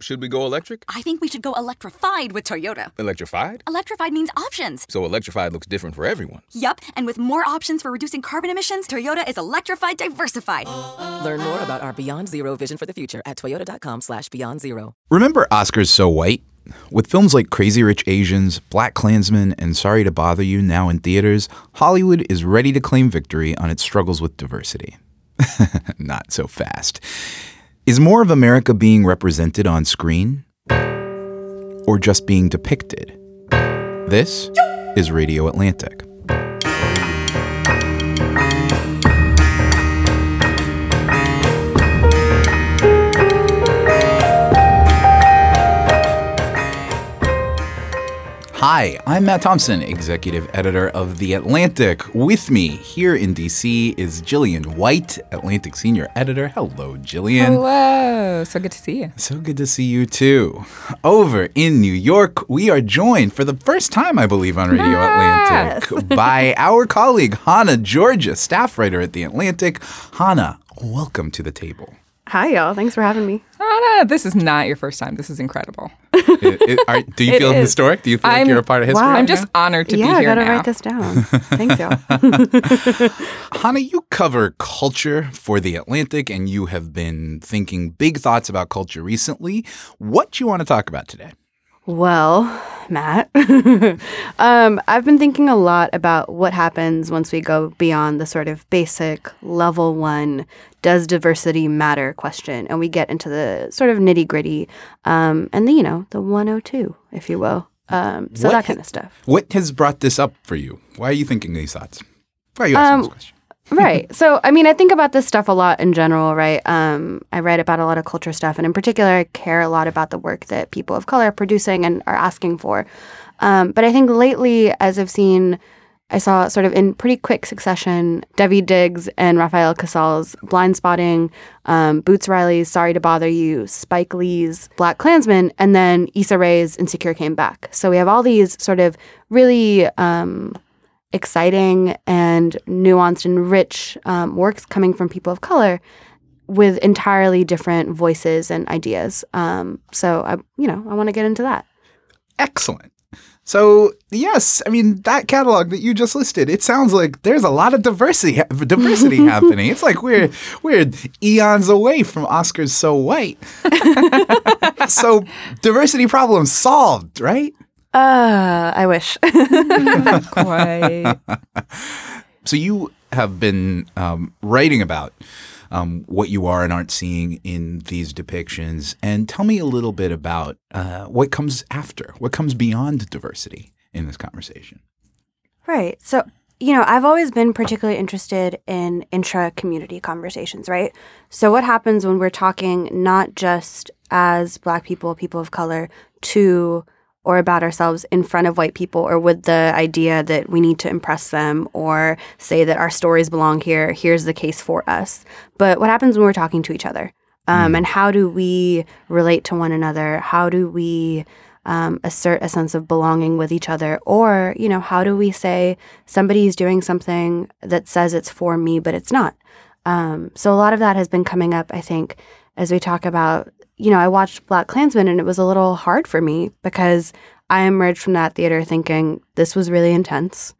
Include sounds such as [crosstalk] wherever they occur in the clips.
should we go electric? I think we should go electrified with Toyota. Electrified? Electrified means options. So electrified looks different for everyone. Yup, and with more options for reducing carbon emissions, Toyota is electrified diversified. Learn more about our Beyond Zero vision for the future at toyota.com slash beyond zero. Remember Oscars So White? With films like Crazy Rich Asians, Black Klansman, and Sorry to Bother You now in theaters, Hollywood is ready to claim victory on its struggles with diversity. [laughs] Not so fast. Is more of America being represented on screen? Or just being depicted? This is Radio Atlantic. Hi, I'm Matt Thompson, executive editor of The Atlantic. With me here in DC is Gillian White, Atlantic senior editor. Hello, Gillian. Hello. So good to see you. So good to see you too. Over in New York, we are joined for the first time, I believe, on Radio Yes. Atlantic by our colleague, Hannah Giorgis, staff writer at The Atlantic. Hannah, welcome to the table. Hi, y'all. Thanks for having me. Anna, this is not your first time. This is incredible. It- it- are- do you [laughs] feel is. historic? Do you feel like I'm- you're a part of history? Wow. right I'm just now? honored to yeah, be here. Yeah, I here gotta now. write this down. [laughs] Thanks, y'all. [laughs] Hannah, you cover culture for The Atlantic and you have been thinking big thoughts about culture recently. What do you want to talk about today? well, Matt, [laughs] um, I've been thinking a lot about what happens once we go beyond the sort of basic level one does diversity matter question and we get into the sort of nitty gritty um, and the, you know, the 102, if you will. Um, so What- that kind of stuff. What has brought this up for you? Why are you thinking these thoughts? Why are you asking Um, this question? Right. So, I mean, I think about this stuff a lot in general, right? Um, I write about a lot of culture stuff, and in particular, I care a lot about the work that people of color are producing and are asking for. Um, but I think lately, as I've seen, I saw sort of in pretty quick succession Daveed Diggs and Rafael Casal's Blindspotting, um, Boots Riley's Sorry to Bother You, Spike Lee's Black Klansman, and then Issa Rae's Insecure came back. So we have all these sort of really um, exciting and nuanced and rich um, works coming from people of color with entirely different voices and ideas. Um, so I, you know, I want to get into that. Excellent. So yes, I mean that catalog that you just listed. It sounds like there's a lot of diversity diversity [laughs] happening. It's like we're we're eons away from Oscars so white. [laughs] so diversity problem solved, right? Uh, I wish. [laughs] [laughs] Quite. [laughs] So you have been um, writing about um, what you are and aren't seeing in these depictions, and tell me a little bit about uh, what comes after, what comes beyond diversity in this conversation. Right. So, you know, I've always been particularly interested in intra community conversations, right? So, what happens when we're talking not just as Black people, people of color, to or about ourselves in front of white people or with the idea that we need to impress them or say that our stories belong here, here's the case for us. But what happens when we're talking to each other? Um, And how do we relate to one another? How do we um, assert a sense of belonging with each other? Or, you know, how do we say somebody's doing something that says it's for me, but it's not? Um, so a lot of that has been coming up, I think, as we talk about, you know, I watched Black Klansman and it was a little hard for me because I emerged from that theater thinking this was really intense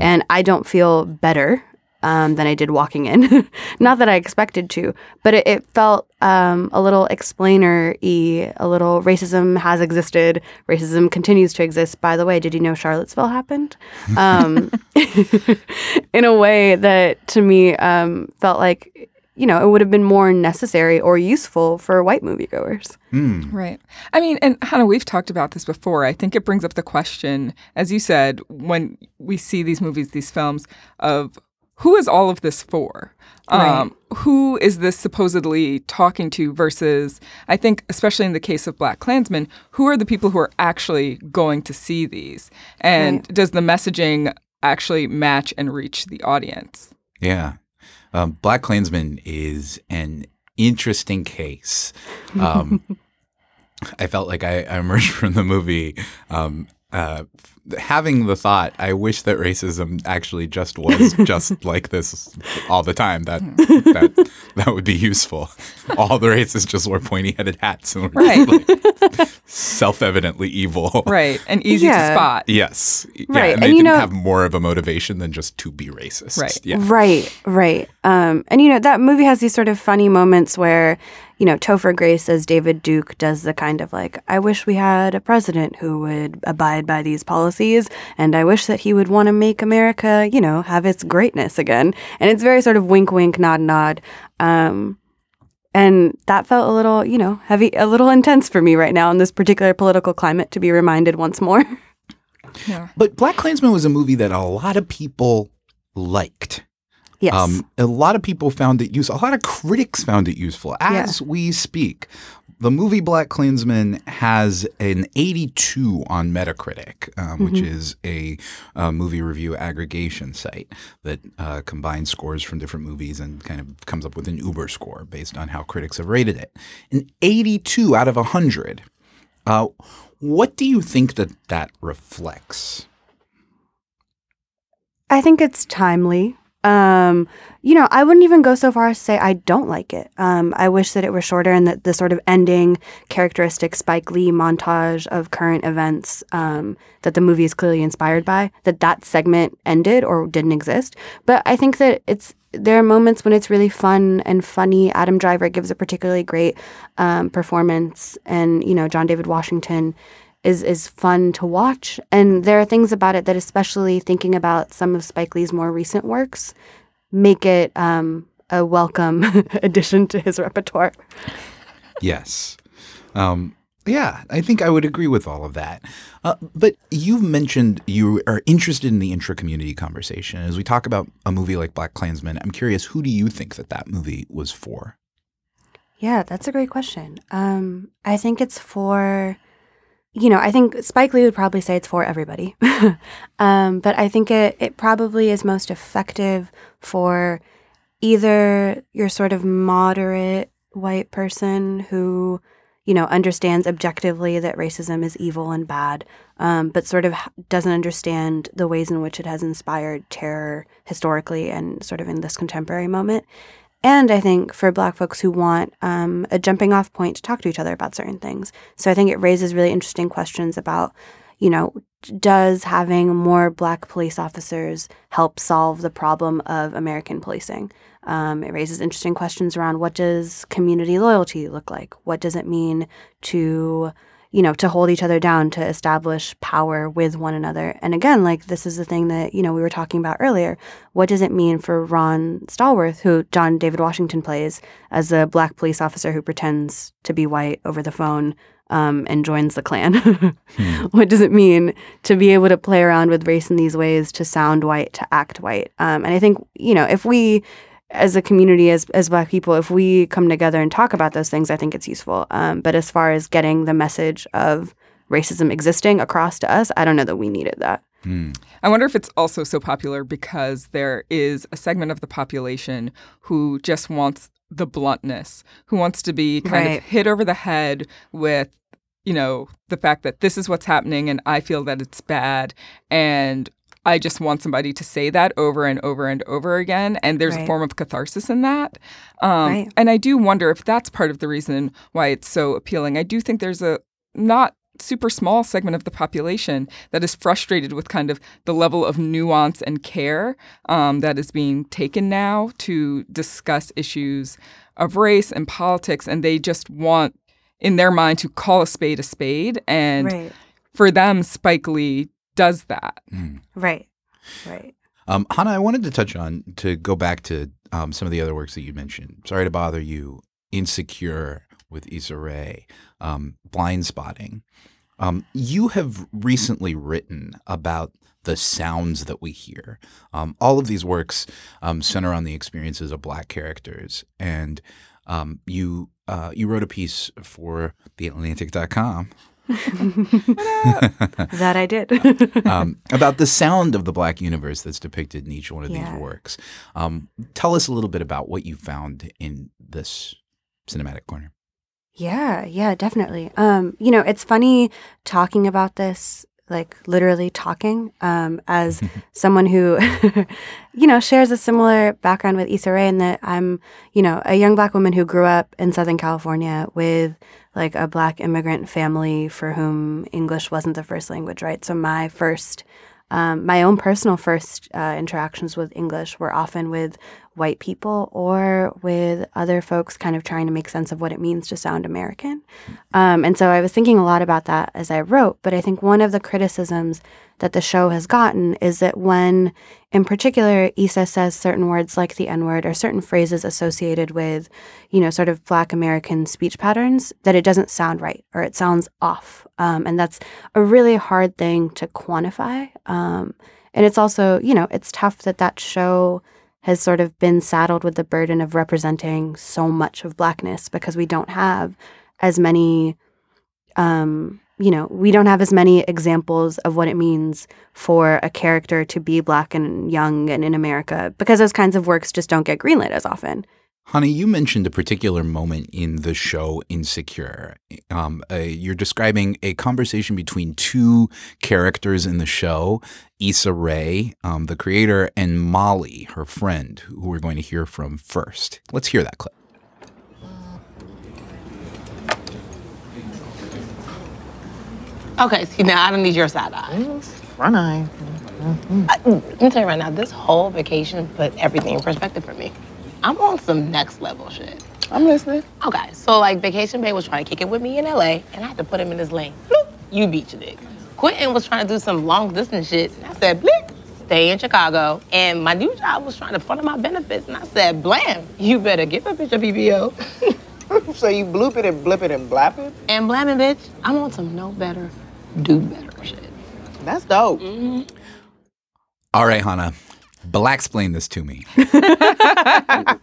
and I don't feel better um, than I did walking in. [laughs] Not that I expected to, but it, it felt um, a little explainer y, a little racism has existed, racism continues to exist. By the way, did you know Charlottesville happened? [laughs] Um, [laughs] in a way that to me um, felt like, you know, it would have been more necessary or useful for white moviegoers. Right. I mean, and Hannah, we've talked about this before. I think it brings up the question, as you said, when we see these movies, these films, of who is all of this for? Um, who is this supposedly talking to versus, I think, especially in the case of Black Klansmen, who are the people who are actually going to see these? And does the messaging actually match and reach the audience? Yeah. Um, Black Klansman is an interesting case. Um, [laughs] I felt like I, I emerged [laughs] from the movie um, uh, having the thought, I wish that racism actually just was [laughs] just like this all the time. That that that would be useful. [laughs] All the races just wore pointy-headed hats and were Right. like, [laughs] self-evidently evil. Right. And easy Yeah. to spot. Yes. Yeah, Right, And and they you didn't know- have more of a motivation than just to be racist. Right. Yeah. Right, right. Um, and you know that movie has these sort of funny moments where, you know, Topher Grace as David Duke does the kind of like, I wish we had a president who would abide by these policies, and I wish that he would want to make America, you know, have its greatness again. And it's very sort of wink, wink, nod, nod. Um, and that felt a little, you know, heavy, a little intense for me right now in this particular political climate to be reminded once more. [laughs] But Black Klansman was a movie that a lot of people liked. Yes. Um, a lot of people found it useful. A lot of critics found it useful. As we speak, the movie Black Klansman has an 82 on Metacritic, um, which is a, uh movie review aggregation site that uh, combines scores from different movies and kind of comes up with an Uber score based on how critics have rated it. An 82 out of 100. Uh, what do you think that that reflects? I think it's timely. Um, you know, I wouldn't even go so far as to say I don't like it. Um, I wish that it were shorter and that the sort of ending characteristic Spike Lee montage of current events um, that the movie is clearly inspired by, that that segment ended or didn't exist. But I think that it's there are moments when it's really fun and funny. Adam Driver gives a particularly great um, performance, and you know, John David Washington is is fun to watch. And there are things about it that, especially thinking about some of Spike Lee's more recent works, make it um, a welcome [laughs] addition to his repertoire. Yes. Um, yeah, I think I would agree with all of that. Uh, but you've mentioned you are interested in the intra community conversation. As we talk about a movie like Black Klansman, I'm curious, who do you think that that movie was for? Yeah, that's a great question. Um, I think it's for, you know, I think Spike Lee would probably say it's for everybody. [laughs] um, but I think it, it probably is most effective for either your sort of moderate white person who, you know, understands objectively that racism is evil and bad, um, but sort of doesn't understand the ways in which it has inspired terror historically and sort of in this contemporary moment. And I think for Black folks who want um, a jumping off point to talk to each other about certain things. So I think it raises really interesting questions about, you know, does having more Black police officers help solve the problem of American policing? Um, it raises interesting questions around what does community loyalty look like? What does it mean to you know, to hold each other down, to establish power with one another. And again, like this is the thing that, you know, we were talking about earlier. What does it mean for Ron Stallworth, who John David Washington plays as a black police officer who pretends to be white over the phone um, and joins the Klan? [laughs] what does it mean to be able to play around with race in these ways, to sound white, to act white? Um, and I think, you know, if we as a community, as as Black people, if we come together and talk about those things, I think it's useful. Um, but as far as getting the message of racism existing across to us, I don't know that we needed that. I wonder if it's also so popular because there is a segment of the population who just wants the bluntness, who wants to be kind Right. of hit over the head with, you know, the fact that this is what's happening and I feel that it's bad. And I just want somebody to say that over and over and over again. And there's a form of catharsis in that. Um, Right. And I do wonder if that's part of the reason why it's so appealing. I do think there's a not super small segment of the population that is frustrated with kind of the level of nuance and care um, that is being taken now to discuss issues of race and politics. And they just want, in their mind, to call a spade a spade. And right, for them, Spike Lee does that. right, right. Um, Hannah, I wanted to touch on to go back to um, some of the other works that you mentioned. Sorry to bother you. Insecure with Issa Rae, um, Blindspotting. Um, you have recently written about the sounds that we hear. Um, all of these works um, center on the experiences of Black characters, and um, you uh, you wrote a piece for TheAtlantic.com [laughs] That I did. [laughs] um, about the sound of the black universe that's depicted in each one of Yeah. these works. Um, tell us a little bit about what you found in this cinematic corner. Yeah, yeah, definitely. Um, you know, it's funny talking about this like literally talking. Um, as [laughs] someone who, [laughs] you know, shares a similar background with Issa Rae in that I'm, you know, a young black woman who grew up in Southern California with like a black immigrant family for whom English wasn't the first language, right? So my first um, my own personal first uh, interactions with English were often with white people or with other folks kind of trying to make sense of what it means to sound American. Um, and so I was thinking a lot about that as I wrote. But I think one of the criticisms that the show has gotten is that when, in particular, Issa says certain words like the N word or certain phrases associated with, you know, sort of Black American speech patterns, that it doesn't sound right or it sounds off. Um, and that's a really hard thing to quantify. Um, and it's also, you know, it's tough that that show has sort of been saddled with the burden of representing so much of Blackness because we don't have as many um, you know, we don't have as many examples of what it means for a character to be black and young and in America because those kinds of works just don't get greenlit as often. Honey, you mentioned a particular moment in the show Insecure. Um, uh, you're describing a conversation between two characters in the show Issa Rae, um, the creator, and Molly, her friend, who we're going to hear from first. Let's hear that clip. Okay, see now I don't need your side eye. Front eye. I, let me tell you right now, this whole vacation put everything in perspective for me. I'm on some next level shit. I'm listening. Okay, so like Vacation Bay was trying to kick it with me in LA, and I had to put him in his lane. Bloop, you beat your dick. Quentin was trying to do some long distance shit, and I said, blip, stay in Chicago. And my new job was trying to fund my benefits, and I said, blam, you better get that bitch a PPO. so you bloop it and blip it and blap it? And blamming, bitch, I'm on some no better, do better shit. That's dope. Mm-hmm. All right, Hannah, black explain this to me.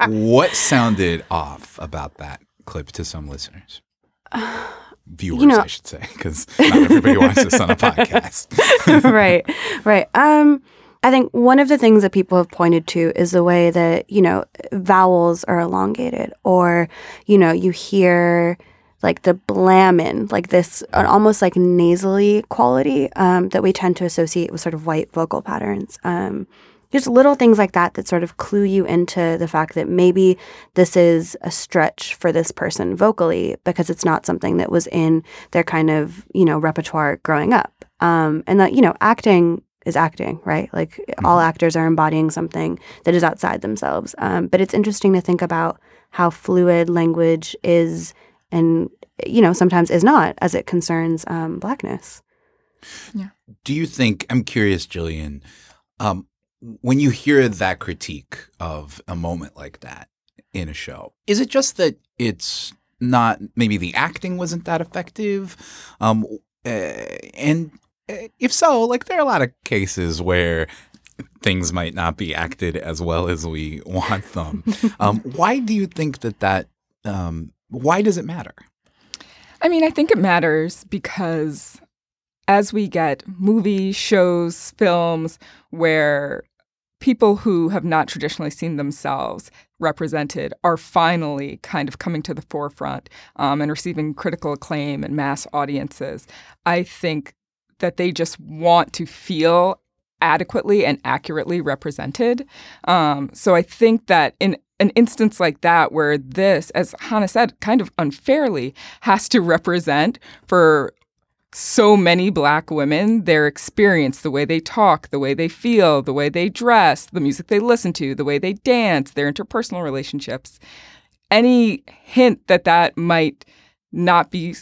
what sounded off about that clip to some listeners? Viewers, know- I should say, because not everybody watches this on a podcast. [laughs] right, right. Um, I think one of the things that people have pointed to is the way that you know vowels are elongated, or you know you hear like the blamin, like this an almost like nasally quality um, that we tend to associate with sort of white vocal patterns. Um, just little things like that that sort of clue you into the fact that maybe this is a stretch for this person vocally because it's not something that was in their kind of you know repertoire growing up. Um, and that you know acting is acting right? Like all actors are embodying something that is outside themselves. Um, but it's interesting to think about how fluid language is and you know sometimes is not as it concerns um, blackness. Do you think, I'm curious, Gillian, um, when you hear that critique of a moment like that in a show, is it just that it's not, maybe the acting wasn't that effective? Um, uh, and uh, if so, like there are a lot of cases where things might not be acted as well as we want them. [laughs] um, why do you think that that, um, why does it matter? I mean, I think it matters because as we get movies, shows, films where people who have not traditionally seen themselves represented are finally kind of coming to the forefront um, and receiving critical acclaim and mass audiences, I think that they just want to feel adequately and accurately represented. Um, so I think that in an instance like that, where this, as Hannah said, kind of unfairly has to represent for so many black women their experience, the way they talk, the way they feel, the way they dress, the music they listen to, the way they dance, their interpersonal relationships. Any hint that that might not be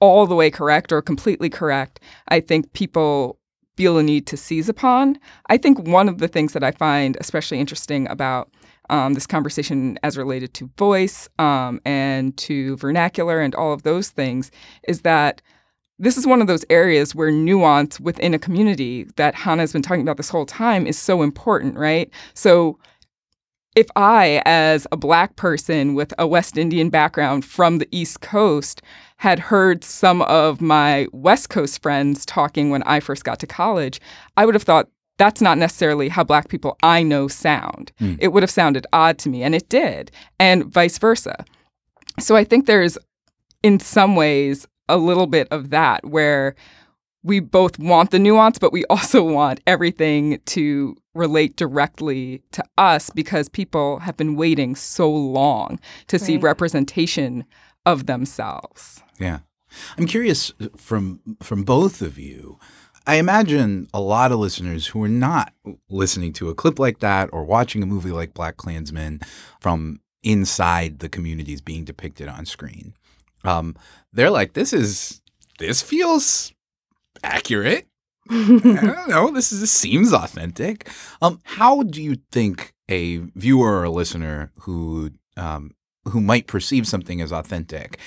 all the way correct or completely correct, I think people feel a need to seize upon. I think one of the things that I find especially interesting about um, this conversation as related to voice um, and to vernacular and all of those things is that this is one of those areas where nuance within a community that Hannah's been talking about this whole time is so important, right? So if I, as a black person with a West Indian background from the East Coast, had heard some of my West Coast friends talking when I first got to college, I would have thought that's not necessarily how black people I know sound. Hmm. It would have sounded odd to me, and it did, and vice versa. So I think there's, in some ways, a little bit of that where we both want the nuance, but we also [laughs] want everything to relate directly to us because people have been waiting so long to see representation of themselves. Yeah. I'm curious uh, from from both of you. I imagine a lot of listeners who are not listening to a clip like that or watching a movie like Black Klansman from inside the communities being depicted on screen. Um, they're like, this is this feels accurate. I [laughs] don't know. This is this seems authentic. Um, how do you think a viewer or a listener who um, who might perceive something as authentic,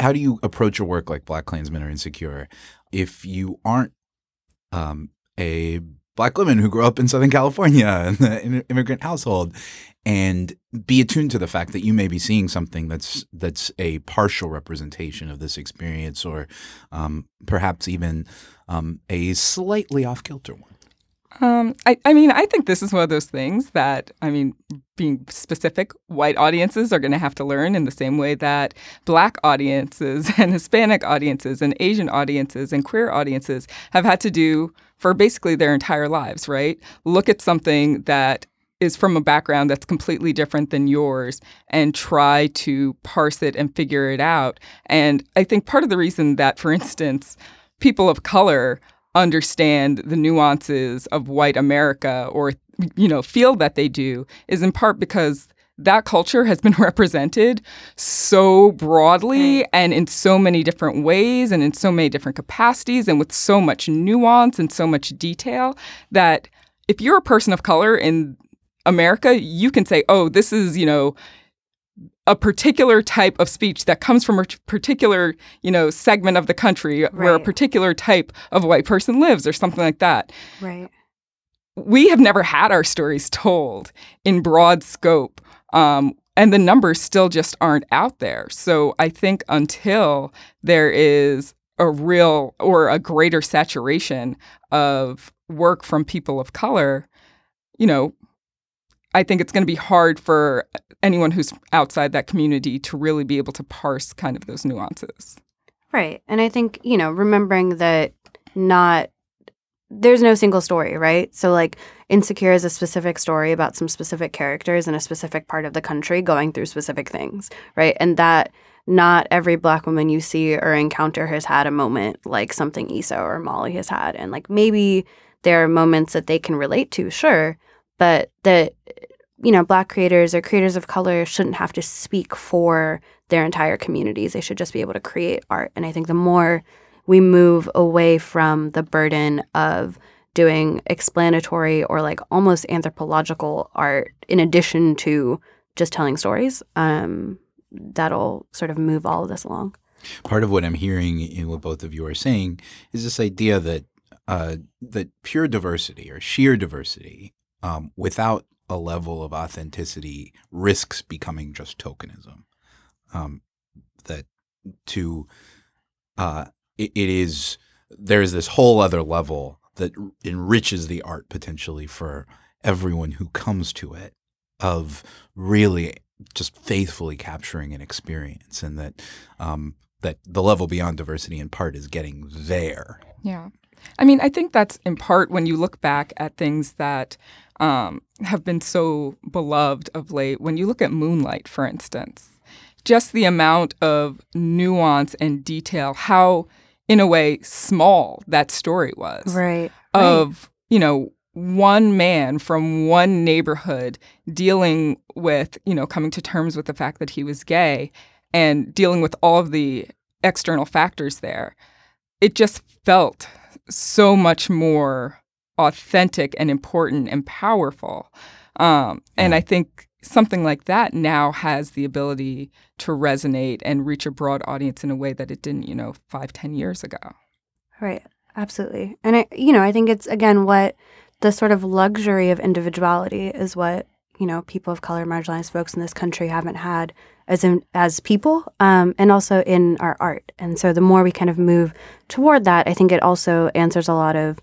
how do you approach a work like Black Klansman or Insecure if you aren't um, a black women who grew up in Southern California [laughs] in an immigrant household, and be attuned to the fact that you may be seeing something that's that's a partial representation of this experience, or um, perhaps even um, a slightly off kilter one. Um, I, I mean, I think this is one of those things that, I mean, being specific, white audiences are going to have to learn in the same way that black audiences [laughs] and Hispanic audiences and Asian audiences and queer audiences have had to do for basically their entire lives, right? Look at something that is from a background that's completely different than yours and try to parse it and figure it out. And I think part of the reason that, for instance, people of color understand the nuances of white America or you know feel that they do is in part because that culture has been [laughs] represented so broadly and in so many different ways and in so many different capacities and with so much nuance and so much detail that if you're a person of color in America, you can say, "Oh, this is, you know, a particular type of speech that comes from a particular, you know, segment of the country where a particular type of white person lives or something like that. Right. We have never had our stories told in broad scope. Um, and the numbers still just aren't out there. So I think until there is a real or a greater saturation of work from people of color, you know, I think it's going to be hard for anyone who's outside that community to really be able to parse kind of those nuances. Right. And I think, you know, remembering that not there's no single story, right? So like Insecure is a specific story about some specific characters in a specific part of the country going through specific things, right? And that not every black woman you see or encounter has had a moment like something Issa or Molly has had. And like maybe there are moments that they can relate to, sure, but that you know, black creators or creators of color shouldn't have to speak for their entire communities. They should just be able to create art. And I think the more we move away from the burden of doing explanatory or like almost anthropological art in addition to just telling stories, um, that'll sort of move all of this along. Part of what I'm hearing in what both of you are saying is this idea that uh, that pure diversity or sheer diversity um, without a level of authenticity risks becoming just tokenism. Um, that to uh, it, it is there's this whole other level that enriches the art potentially for everyone who comes to it of really just faithfully capturing an experience and that um, that the level beyond diversity in part is getting there. Yeah. I mean, I think that's in part when you look back at things that um, have been so beloved of late. When you look at Moonlight, for instance, just the amount of nuance and detail, how, in a way, small that story was. Right. Of, you know, one man from one neighborhood dealing with, you know, coming to terms with the fact that he was gay and dealing with all of the external factors there. It just felt so much more authentic and important and powerful. Um, and I think something like that now has the ability to resonate and reach a broad audience in a way that it didn't, you know, five, ten years ago. Right. Absolutely. And I you know, I think it's again what the sort of luxury of individuality is what, you know, people of color, marginalized folks in this country haven't had as in, as people, um, and also in our art. And so the more we kind of move toward that, I think it also answers a lot of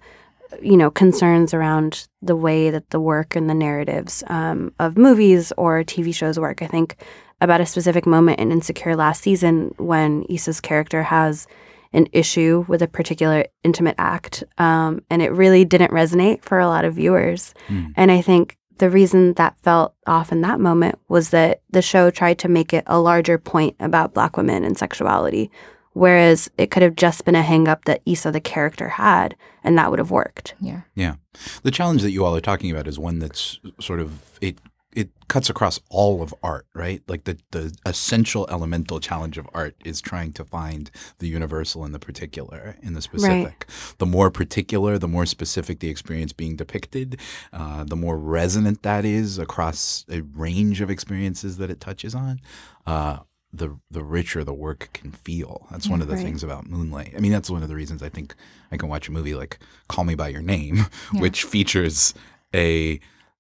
you know concerns around the way that the work and the narratives um, of movies or TV shows work. I think about a specific moment in Insecure last season when Issa's character has an issue with a particular intimate act, um, and it really didn't resonate for a lot of viewers. Mm. And I think the reason that felt off in that moment was that the show tried to make it a larger point about Black women and sexuality, whereas it could have just been a hang up that Issa, the character, had, and that would have worked. Yeah. Yeah. The challenge that you all are talking about is one that's sort of it it cuts across all of art, right? Like the the essential elemental challenge of art is trying to find the universal in the particular, in the specific. The more particular, the more specific the experience being depicted, uh, the more resonant that is across a range of experiences that it touches on. Uh, the the richer the work can feel. That's one of the right. things about Moonlight. I mean, that's one of the reasons I think I can watch a movie like Call Me by Your Name, [laughs] which features a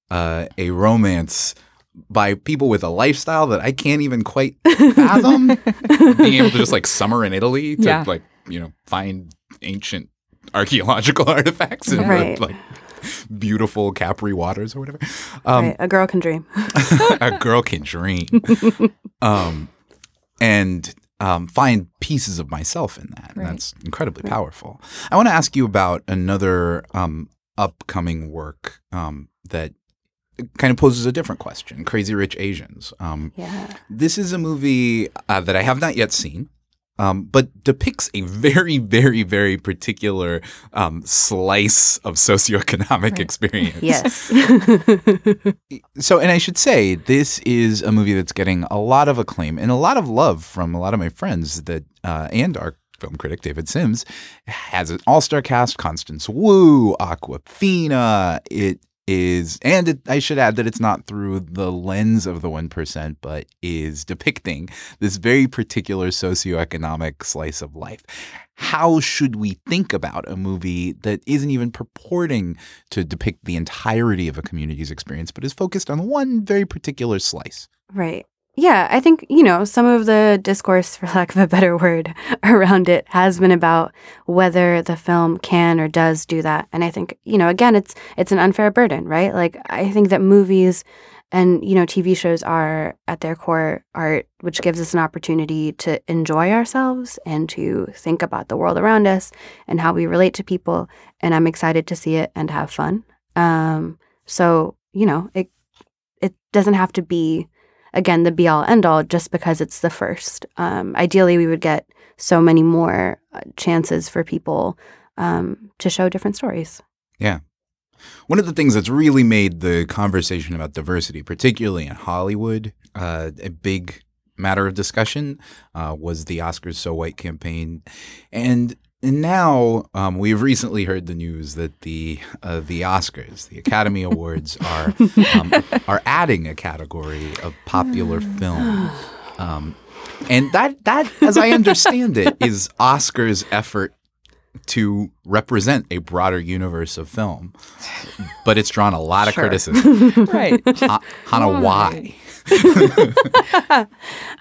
uh, a romance by people with a lifestyle that I can't even quite fathom. [laughs] Being able to just like summer in Italy to Yeah. like you know find ancient archaeological [laughs] artifacts in the, Right. like beautiful Capri waters or whatever. Um, right? A girl can dream. a girl can dream. um, and um, find pieces of myself in that. And that's incredibly powerful. I want to ask you about another um, upcoming work um, that kind of poses a different question Crazy Rich Asians. Um, Yeah. this is a movie uh, that I have not yet seen. Um, but depicts a very, very, very particular um, slice of socioeconomic experience. Yes. [laughs] So, and I should say, this is a movie that's getting a lot of acclaim and a lot of love from a lot of my friends that, uh, and our film critic David Sims has an all-star cast: Constance Wu, Awkwafina. It is, and it, I should add that it's not through the lens of the one percent, but is depicting this very particular socioeconomic slice of life. How should we think about a movie that isn't even purporting to depict the entirety of a community's experience, but is focused on one very particular slice? Right. Yeah, I think, you know, some of the discourse, [laughs] for lack of a better word, [laughs] around it has been about whether the film can or does do that. And I think, you know, again, it's it's an unfair burden, right? Like I think that movies and, you know, TV shows are at their core art, which gives us an opportunity to enjoy ourselves and to think about the world around us and how we relate to people. And I'm excited to see it and have fun. Um, so, you know, it it doesn't have to be again the be all end all just because it's the first. Um, ideally, we would get so many more uh, chances for people um, to show different stories. Yeah. One of the things that's really made the conversation about diversity, particularly in Hollywood, uh, a big matter of discussion uh, was the Oscars So White campaign. And and now um, we've recently heard the news that the uh, the Oscars, the Academy [laughs] Awards, are um, are adding a category of popular [gasps] film, um, and that that, as I understand it, is [laughs] Oscars' effort to represent a broader universe of film, but it's drawn a lot of Sure. criticism. [laughs] Right. Ha- Hannah, why? [laughs]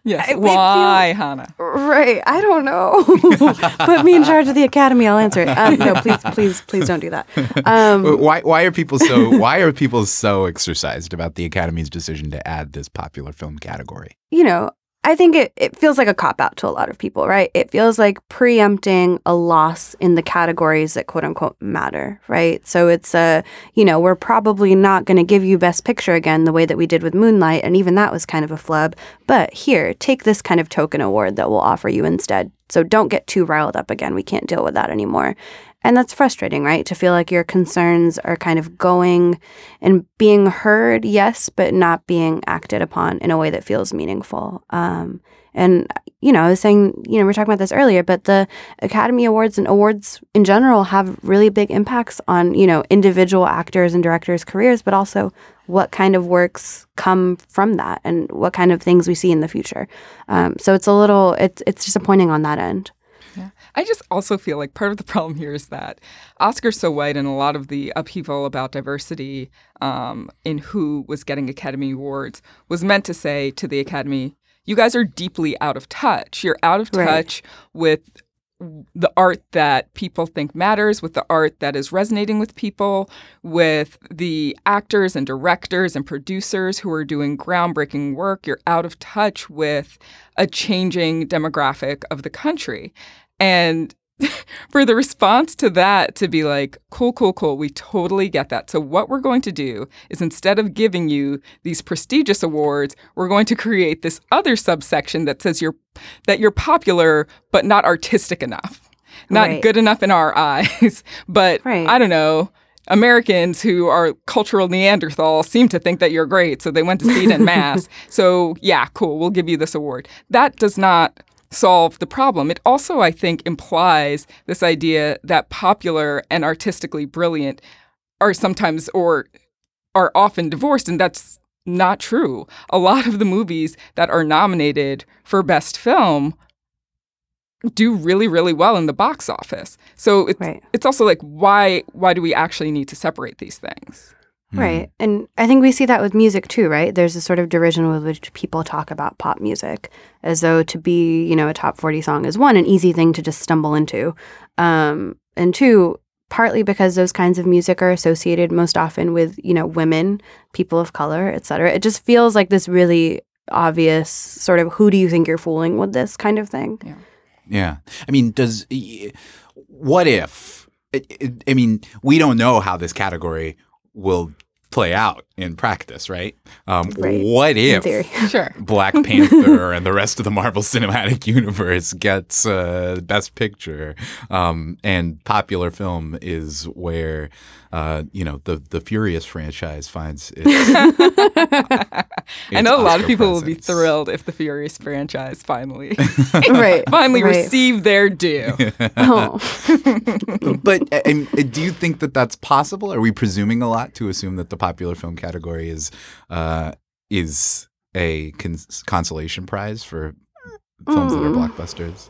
yes. I- we Why, Hannah? Right. I don't know. [laughs] Put me in charge of the academy. I'll answer it. Um, no, please, please, please don't do that. Um, Why? Why are people so? Why are people so exercised about the Academy's decision to add this popular film category? you know, I think it, it feels like a cop out to a lot of people, right? It feels like preempting a loss in the categories that quote unquote matter, right? So it's a, you know, we're probably not going to give you Best Picture again the way that we did with Moonlight. And even that was kind of a flub. But here, take this kind of token award that we'll offer you instead. So don't get too riled up again. We can't deal with that anymore. And that's frustrating, right? To feel like your concerns are kind of going and being heard, yes, but not being acted upon in a way that feels meaningful. Um, and, you know, I was saying, you know, we are talking about this earlier, but the Academy Awards and awards in general have really big impacts on, you know, individual actors and directors' careers, but also what kind of works come from that and what kind of things we see in the future. Um, so it's a little, it's, it's disappointing on that end. I just also feel like part of the [laughs] problem here is that Oscar's So White and a lot of the upheaval about diversity um, in who was getting Academy Awards was meant to say to the Academy, you guys are deeply out of touch. You're out of Right. touch with the art that people think matters, with the art that is resonating with people, with the actors and directors and producers who are doing groundbreaking work. You're out of touch with a changing demographic of the country. And [laughs] for the response to that to be like, cool, cool, cool, we totally get that. So, what we're going to do is instead of giving you these prestigious awards, we're going to create this other subsection that says you're that you're popular but not artistic enough, not Right. good enough in our [laughs] eyes. but Right. I don't know. Americans who are cultural Neanderthal seem to think that you're great, so they went to see it in mass. [laughs] so, yeah, cool, we'll give you this award. That does not solve the problem. It also, I think, implies this idea that popular and artistically brilliant are sometimes or are often divorced, and that's not true. A lot of the movies that are nominated for Best Film do really, really well in the box office. So it's Right. it's also like why why do we actually need to separate these things? Right. And I think we see that with music too, right? There's a sort of derision with which people talk about pop music as though to be, you know, a top 40 song is one, an easy thing to just stumble into. Um, and two, partly because those kinds of music are associated most often with, you know, women, people of color, et cetera. It just feels like this really obvious sort of who do you think you're fooling with this kind of thing. Yeah. Yeah. I mean, does what if? I- I I mean, we don't know how this category will play out in practice, right? Um, Right. What if. [laughs] Sure. Black [laughs] Panther and the rest of the Marvel Cinematic Universe gets uh, Best Picture, um, and popular film is where uh, you know the the Furious franchise finds [laughs] its. I know a lot of Oscar people will be thrilled if the Furious franchise finally [laughs] right. finally right. receive their due. [laughs] Oh. but uh, and, uh, do you think that that's possible? Are we presuming a lot to assume that the popular film category is uh, is a cons- consolation prize for films that are Mm. blockbusters?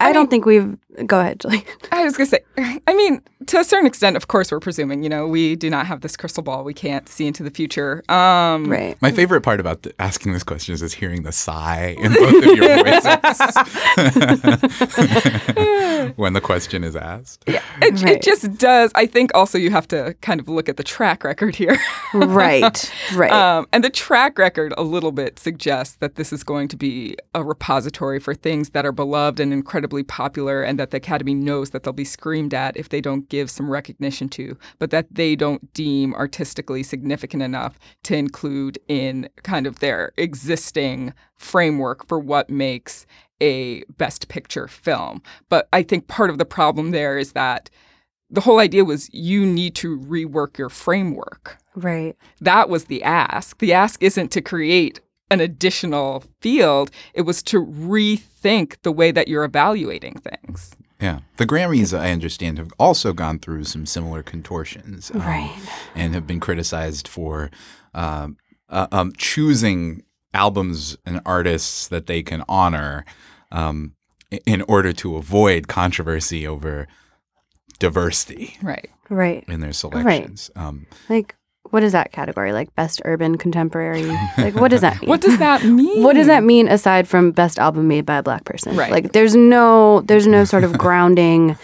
I don't think we've. Go ahead, Julie. [laughs] I was gonna say, I mean, to a certain extent, of course, we're presuming. You know, we do not have this crystal ball; we can't see into the future. Um, Right. My favorite part about th- asking this question is, is hearing the sigh [laughs] in both of your voices [laughs] when the question is asked. It, Right. it just does. I think also you have to kind of look at the track record here. Right. Right. Um, and the track record a little bit suggests that this is going to be a repository for things that are beloved and incredibly popular, and that the Academy knows that they'll be screamed at if they don't give some recognition to, but that they don't deem artistically significant enough to include in kind of their existing framework for what makes a best picture film. But I think part of the problem there is that the whole idea was you need to rework your framework right. that was the ask. The ask isn't to create an additional field, it was to rethink the way that you're evaluating things. Yeah. The Grammys, I understand, have also gone through some similar contortions. um, Right. And have been criticized for um, uh, um, choosing albums and artists that they can honor um, in order to avoid controversy over diversity Right. Right. in their selections. Um, Like, what is that category? Like best urban contemporary? like, what does that mean? [laughs] What does that mean? what does that mean aside from best album made by a black person? Right. Like, there's no, there's no sort of grounding,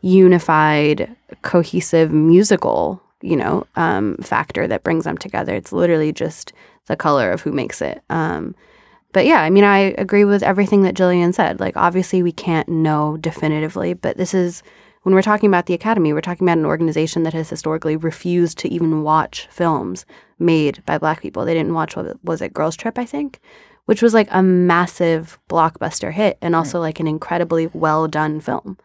unified, cohesive musical, you know, um, factor that brings them together. It's literally just the color of who makes it. Um, but yeah, I mean, I agree with everything that Gillian said. Like, obviously, we can't know definitively, but this is when we're talking about the Academy, we're talking about an organization that has historically refused to even watch films made by Black people. They didn't watch what was it, Girls Trip, I think, which was like a massive blockbuster hit and also like an incredibly well done film.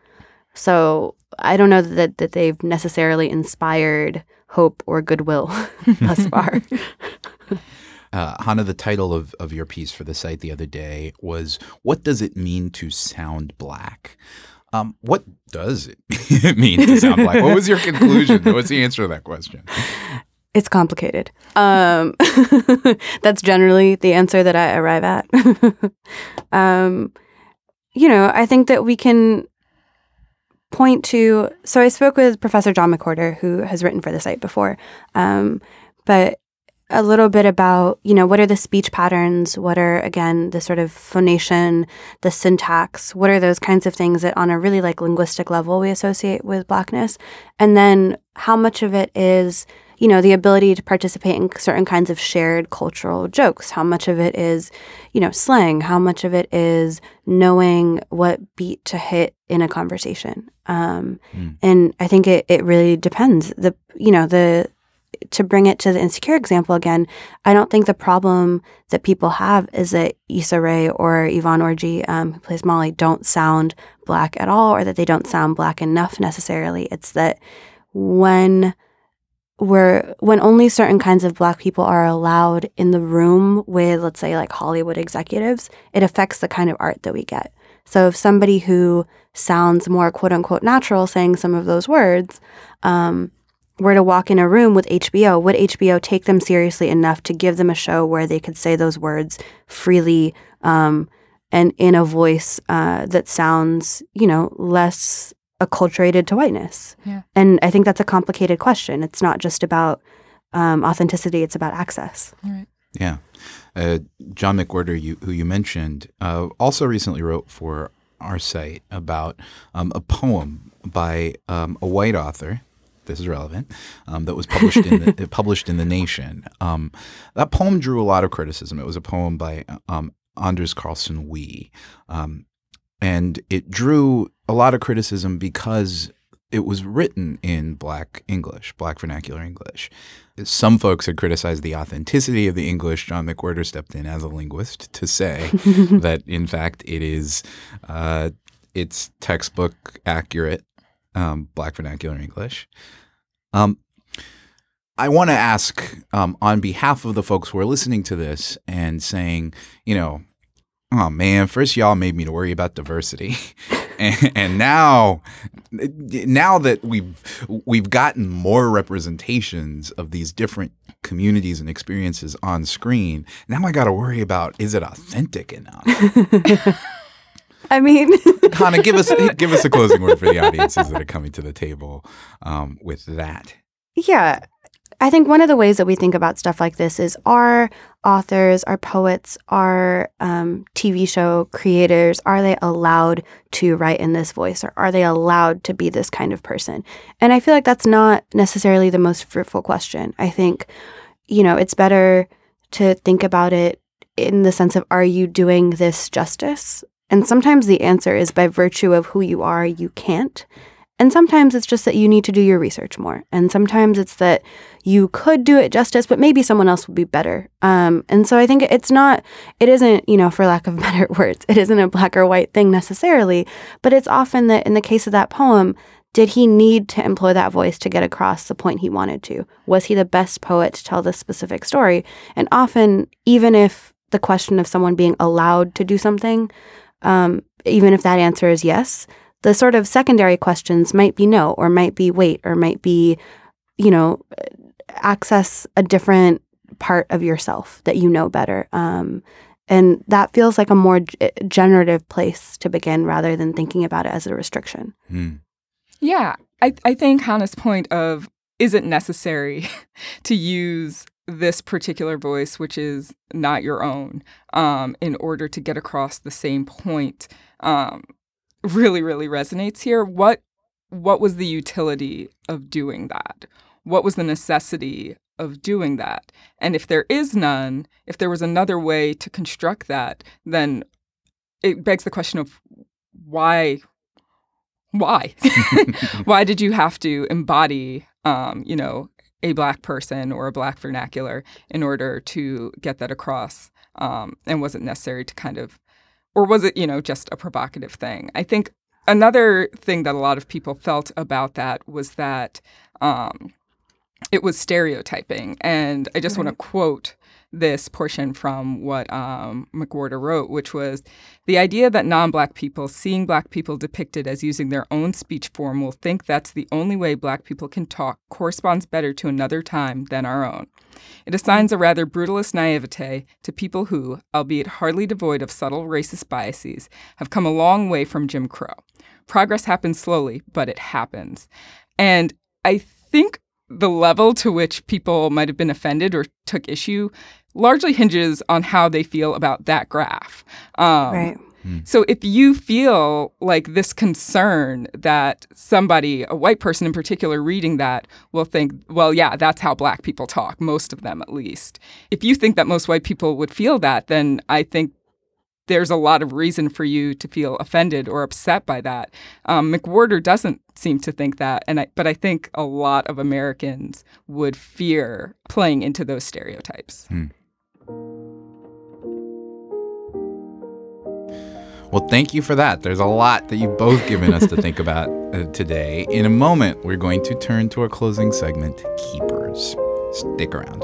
So I don't know that that they've necessarily inspired hope or goodwill [laughs] thus [laughs] far. [laughs] Uh, Hannah, the title of, of your piece for the site the other day was What Does It Mean to Sound Black? Um, what does it [laughs] mean to sound black? What was your conclusion? What's the answer to that question? It's complicated. Um, [laughs] that's generally the answer that I arrive at. [laughs] um, you know, I think that we can point to. So I spoke with Professor John McWhorter, who has written for the site before, um, but a little bit about you know what are the speech patterns what are again the sort of phonation the syntax what are those kinds of things that on a really like linguistic level we associate with blackness and then how much of it is you know, the ability to participate in certain kinds of shared cultural jokes. How much of it is, you know, slang? How much of it is knowing what beat to hit in a conversation? Um, Mm. And I think it, it really depends. The you know the to bring it to the insecure example again, I don't think the problem that people have is that Issa Rae or Yvonne Orji, um, who plays Molly, don't sound black at all, or that they don't sound black enough necessarily. It's that when we're when only certain kinds of black people are allowed in the room with, let's say, like Hollywood executives, it affects the kind of art that we get. So if somebody who sounds more quote unquote natural saying some of those words, um, were to walk in a room with HBO, would HBO take them seriously enough to give them a show where they could say those words freely um, and in a voice uh, that sounds, you know, less acculturated to whiteness? Yeah. And I think that's a complicated question. It's not just about um, authenticity; it's about access. Yeah. Uh, John McWhorter, you, who you mentioned, uh, also recently wrote for our site about um, a poem by um, a white author. This is relevant. Um, that was published in the, [laughs] published in the Nation. Um, that poem drew a lot of criticism. It was a poem by um, Anders Carlson Wee, um, and it drew a lot of criticism because it was written in Black English, Black vernacular English. Some folks had criticized the authenticity of the English. John McWhorter stepped in as a linguist to say [laughs] that, in fact, it is uh, it's textbook accurate um, Black vernacular English. Um, I want to ask um, on behalf of the folks who are listening to this and saying, you know, oh man, first y'all made me to worry about diversity. [laughs] and, and now now that we've we've gotten more representations of these different communities and experiences on screen, now I got to worry about is it authentic enough? [laughs] I mean, [laughs] Hannah, give us give us a closing word for the audiences that are coming to the table um, with that. Yeah. I think one of the ways that we think about stuff like this is our authors, our poets, our um, TV show creators, are they allowed to write in this voice or are they allowed to be this kind of person? And I feel like that's not necessarily the most fruitful question. I think, you know, it's better to think about it in the sense of are you doing this justice? And sometimes the answer is by virtue of who you are, you can't. And sometimes it's just that you need to do your research more. And sometimes it's that you could do it justice, but maybe someone else would be better. Um, and so I think it's not, it isn't, you know, for lack of [laughs] better words, it isn't a black or white thing necessarily, but it's often that in the case of that poem, did he need to employ that voice to get across the point he wanted to? Was he the best poet to tell this specific story? And often, even if the question of someone being allowed to do something, um, even if that answer is yes, the sort of secondary questions might be no, or might be wait, or might be, you know, access a different part of yourself that you know better. Um, and that feels like a more g- generative place to begin rather than thinking about it as a restriction. Hmm. Yeah, I, I think Hannah's point of is it necessary [laughs] to use this particular voice, which is not your own, um, in order to get across the same point, um, really, really resonates here. What what was the utility of doing that? What was the necessity of doing that? And if there is none, if there was another way to construct that, then it begs the question of why why [laughs] [laughs] why did you have to embody um, you know a black person or a black vernacular in order to get that across um, and was it necessary to kind of or was it you know just a provocative thing? I think another thing that a lot of people felt about that was that um, it was stereotyping. And i just want to quote this portion from what um, McWhorter wrote, which was the idea that non black people seeing black people depicted as using their own speech form will think that's the only way black people can talk corresponds better to another time than our own. It assigns a rather brutalist naivete to people who, albeit hardly devoid of subtle racist biases, have come a long way from Jim Crow. Progress happens slowly, but it happens. And I think the level to which people might have been offended or took issue largely hinges on how they feel about that graph. Um, Right. So if you feel like this concern that somebody, a white person in particular, reading that will think, well, yeah, that's how black people talk, most of them at least. If you think that most white people would feel that, then I think there's a lot of reason for you to feel offended or upset by that. Um, McWhorter doesn't seem to think that, and I, but I think a lot of Americans would fear playing into those stereotypes. Well, thank you for that. There's a lot that you've both given us to think [laughs] about uh, today. In a moment, we're going to turn to our closing segment, Keepers. Stick around.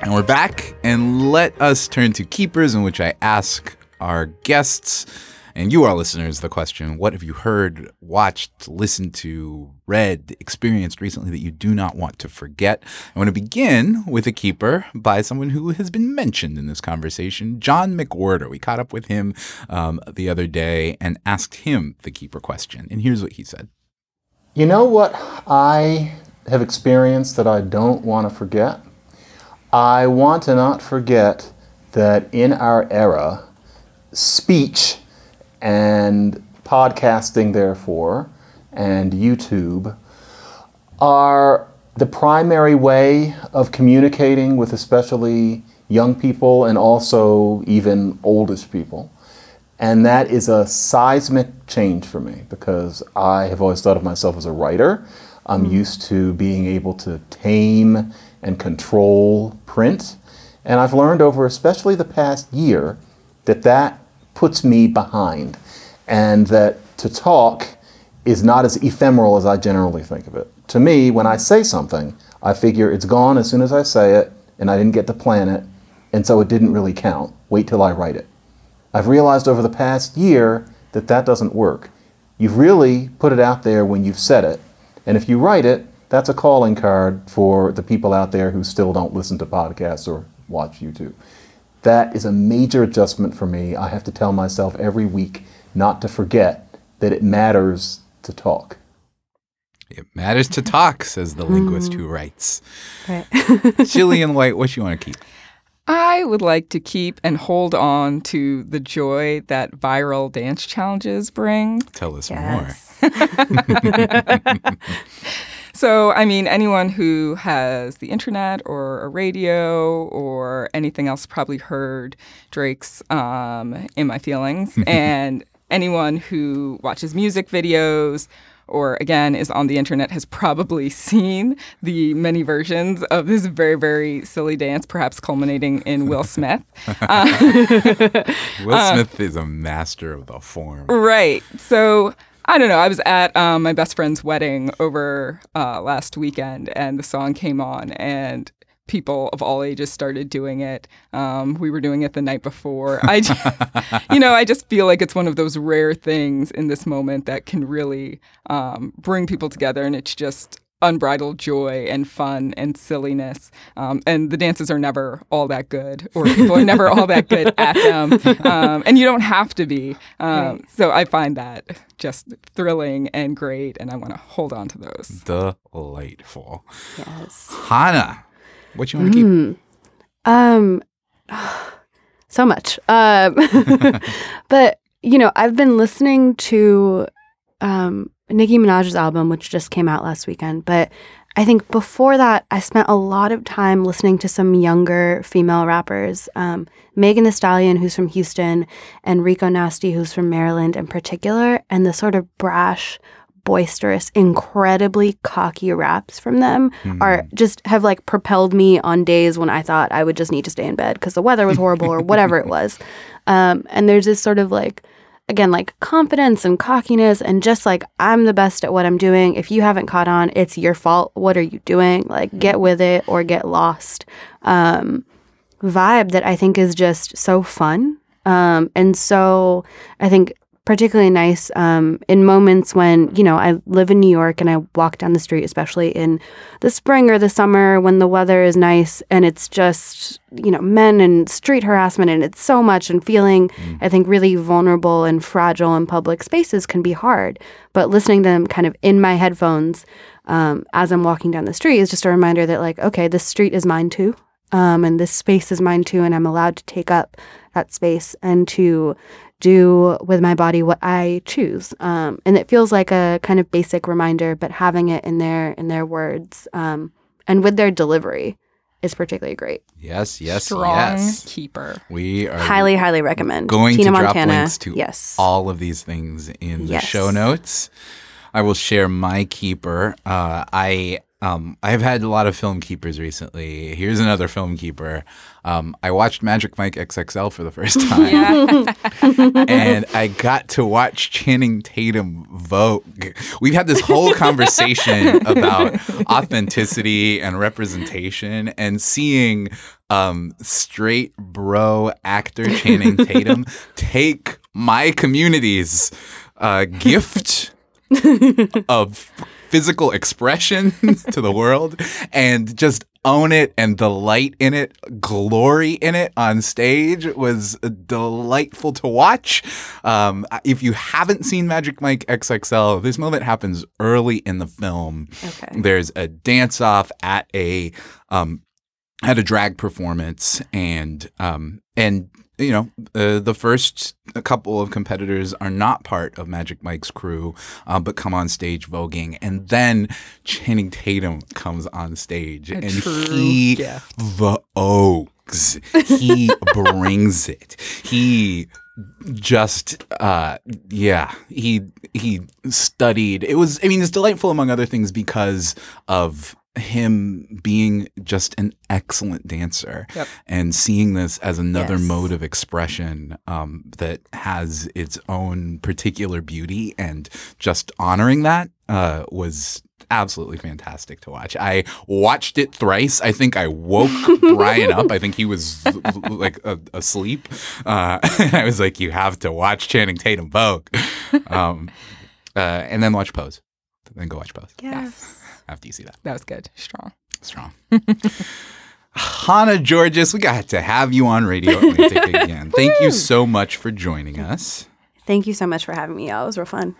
And we're back, and let us turn to Keepers, in which I ask our guests and you, our listeners, the question What have you heard, watched, listened to, read, experienced recently that you do not want to forget? I want to begin with a keeper by someone who has been mentioned in this conversation, John McWhorter. We caught up with him um, the other day and asked him the keeper question. And here's what he said You know what I have experienced that I don't want to forget? I want to not forget that in our era, speech and podcasting, therefore, and YouTube are the primary way of communicating with especially young people and also even oldish people. And that is a seismic change for me because I have always thought of myself as a writer. I'm hmm. used to being able to tame and control print. And I've learned over especially the past year that that puts me behind and that to talk is not as ephemeral as I generally think of it. To me, when I say something, I figure it's gone as soon as I say it and I didn't get to plan it, and so it didn't really count. Wait till I write it. I've realized over the past year that that doesn't work. You've really put it out there when you've said it, and if you write it, that's a calling card for the people out there who still don't listen to podcasts or watch YouTube. That is a major adjustment for me. I have to tell myself every week not to forget that it matters to talk. It matters to talk, says the linguist who writes. Right. [laughs] Gillian White, what you want to keep? I would like to keep and hold on to the joy that viral dance challenges bring. Tell us Yes. [laughs] [laughs] So, I mean, anyone who has the internet or a radio or anything else probably heard Drake's um, In My Feelings. and anyone who watches music videos or, again, is on the internet has probably [laughs] seen the many versions of this very, very silly dance, perhaps culminating in Will [laughs] Smith. [laughs] Uh, Will Smith is a master of the form. Right. So I don't know. I was at um, my best friend's wedding over uh, last weekend, and the song came on, and people of all ages started doing it. Um, we were doing it the night before. I, [laughs] you know, I just feel like it's one of those rare things in this moment that can really um, bring people together, and it's just unbridled joy and fun and silliness. Um, and the dances are never all that good, or people are never all that good at them. Um, and you don't have to be. Um, So I find that just thrilling and great, and I want to hold on to those. Delightful. Yes. Hannah, what you want to keep? Um, [sighs] so much. Um, [laughs] but you know, I've been listening to um Nicki Minaj's album, which just came out last weekend. But I think before that, I spent a lot of time listening to some younger female rappers, um, Megan Thee Stallion, who's from Houston, and Rico Nasty, who's from Maryland in particular, and the sort of brash, boisterous, incredibly cocky raps from them are just have like propelled me on days when I thought I would just need to stay in bed because the weather was horrible or whatever it was. Um, and there's this sort of like again like confidence and cockiness and just like i'm the best at what i'm doing. If you haven't caught on it's your fault. What are you doing? Like get with it or get lost. Um, vibe that i think is just so fun. Um, and so i think particularly nice um, in moments when you know i live in new york and i walk down the street especially in the spring or the summer when the weather is nice and it's just you know men and street harassment and it's so much and feeling i think really vulnerable and fragile in public spaces can be hard. But listening to them kind of in my headphones um, as i'm walking down the street is just a reminder that like okay this street is mine too um, and this space is mine too and i'm allowed to take up that space and to do with my body what I choose. Um, and it feels like a kind of basic reminder, but having it in their in their words um, and with their delivery is particularly great. Yes, yes, Strong yes. keeper. We are Highly, highly recommend. going Tina to drop links to yes. all of these things in the Yes. show notes. I will share my keeper. Uh, I um, I have had a lot of film keepers recently. Here's another film keeper. Um, I watched Magic Mike XXL for the first [laughs] time, and I got to watch Channing Tatum Vogue. We've had this whole conversation [laughs] about authenticity and representation, and seeing um, straight bro actor Channing Tatum [laughs] take my community's uh, gift of physical expression [laughs] to the world and just own it and delight in it, glory in it on stage was delightful to watch. Um, if you haven't seen Magic Mike XXL, this moment happens early in the film. Okay. There's a dance off at a um, at a drag performance and um and you know uh, the first couple of competitors are not part of Magic Mike's crew uh, but come on stage voguing and then Channing Tatum comes on stage and true he gift. vogues. He [laughs] brings it. He just uh yeah he he studied. It was i mean it's delightful among other things because of him being just an excellent dancer Yep. and seeing this as another Yes. mode of expression um, that has its own particular beauty and just honoring that uh, was absolutely fantastic to watch. I watched it thrice. I think I woke [laughs] Brian up. I think he was like a, asleep. Uh, [laughs] I was like, you have to watch Channing Tatum Vogue. Um, uh, and then watch Pose. Then go watch Pose Yes. After you see that. That was good. Strong. Strong. [laughs] Hannah Giorgis, we got to have you on Radio Atlantic [laughs] again. Thank you so much for joining us. Thank you so much for having me. y'all. It was real fun.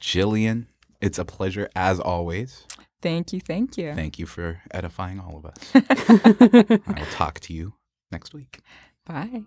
Gillian, it's a pleasure as always. Thank you. Thank you. Thank you for edifying all of us. [laughs] I will talk to you next week. Bye.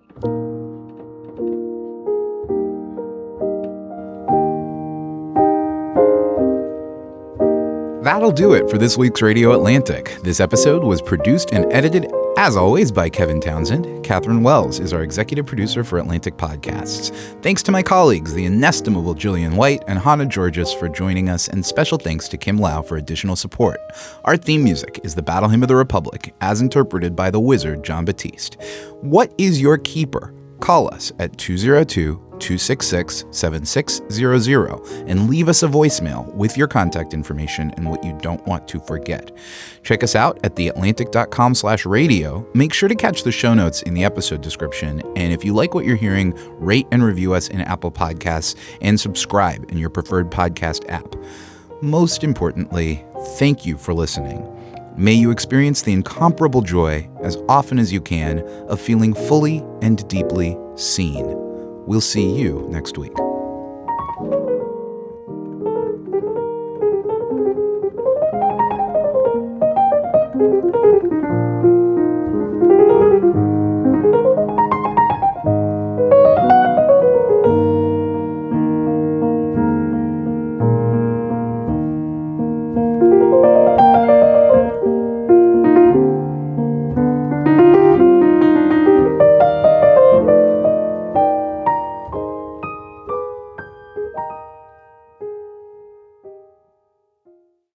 That'll do it for this week's Radio Atlantic. This episode was produced and edited, as always, by Kevin Townsend. Catherine Wells is our executive producer for Atlantic Podcasts. Thanks to my colleagues, the inestimable Gillian White and Hannah Giorgis, for joining us, and special thanks to Kim Lau for additional support. Our theme music is the Battle Hymn of the Republic, as interpreted by the wizard Jon Batiste. What is your keeper? Call us at 202 266 7600 and leave us a voicemail with your contact information and what you don't want to forget. Check us out at theatlantic.com slash radio. Make sure to catch the show notes in the episode description. And if you like what you're hearing, rate and review us in Apple Podcasts and subscribe in your preferred podcast app. Most importantly, thank you for listening. May you experience the incomparable joy, as often as you can, of feeling fully and deeply seen. We'll see you next week.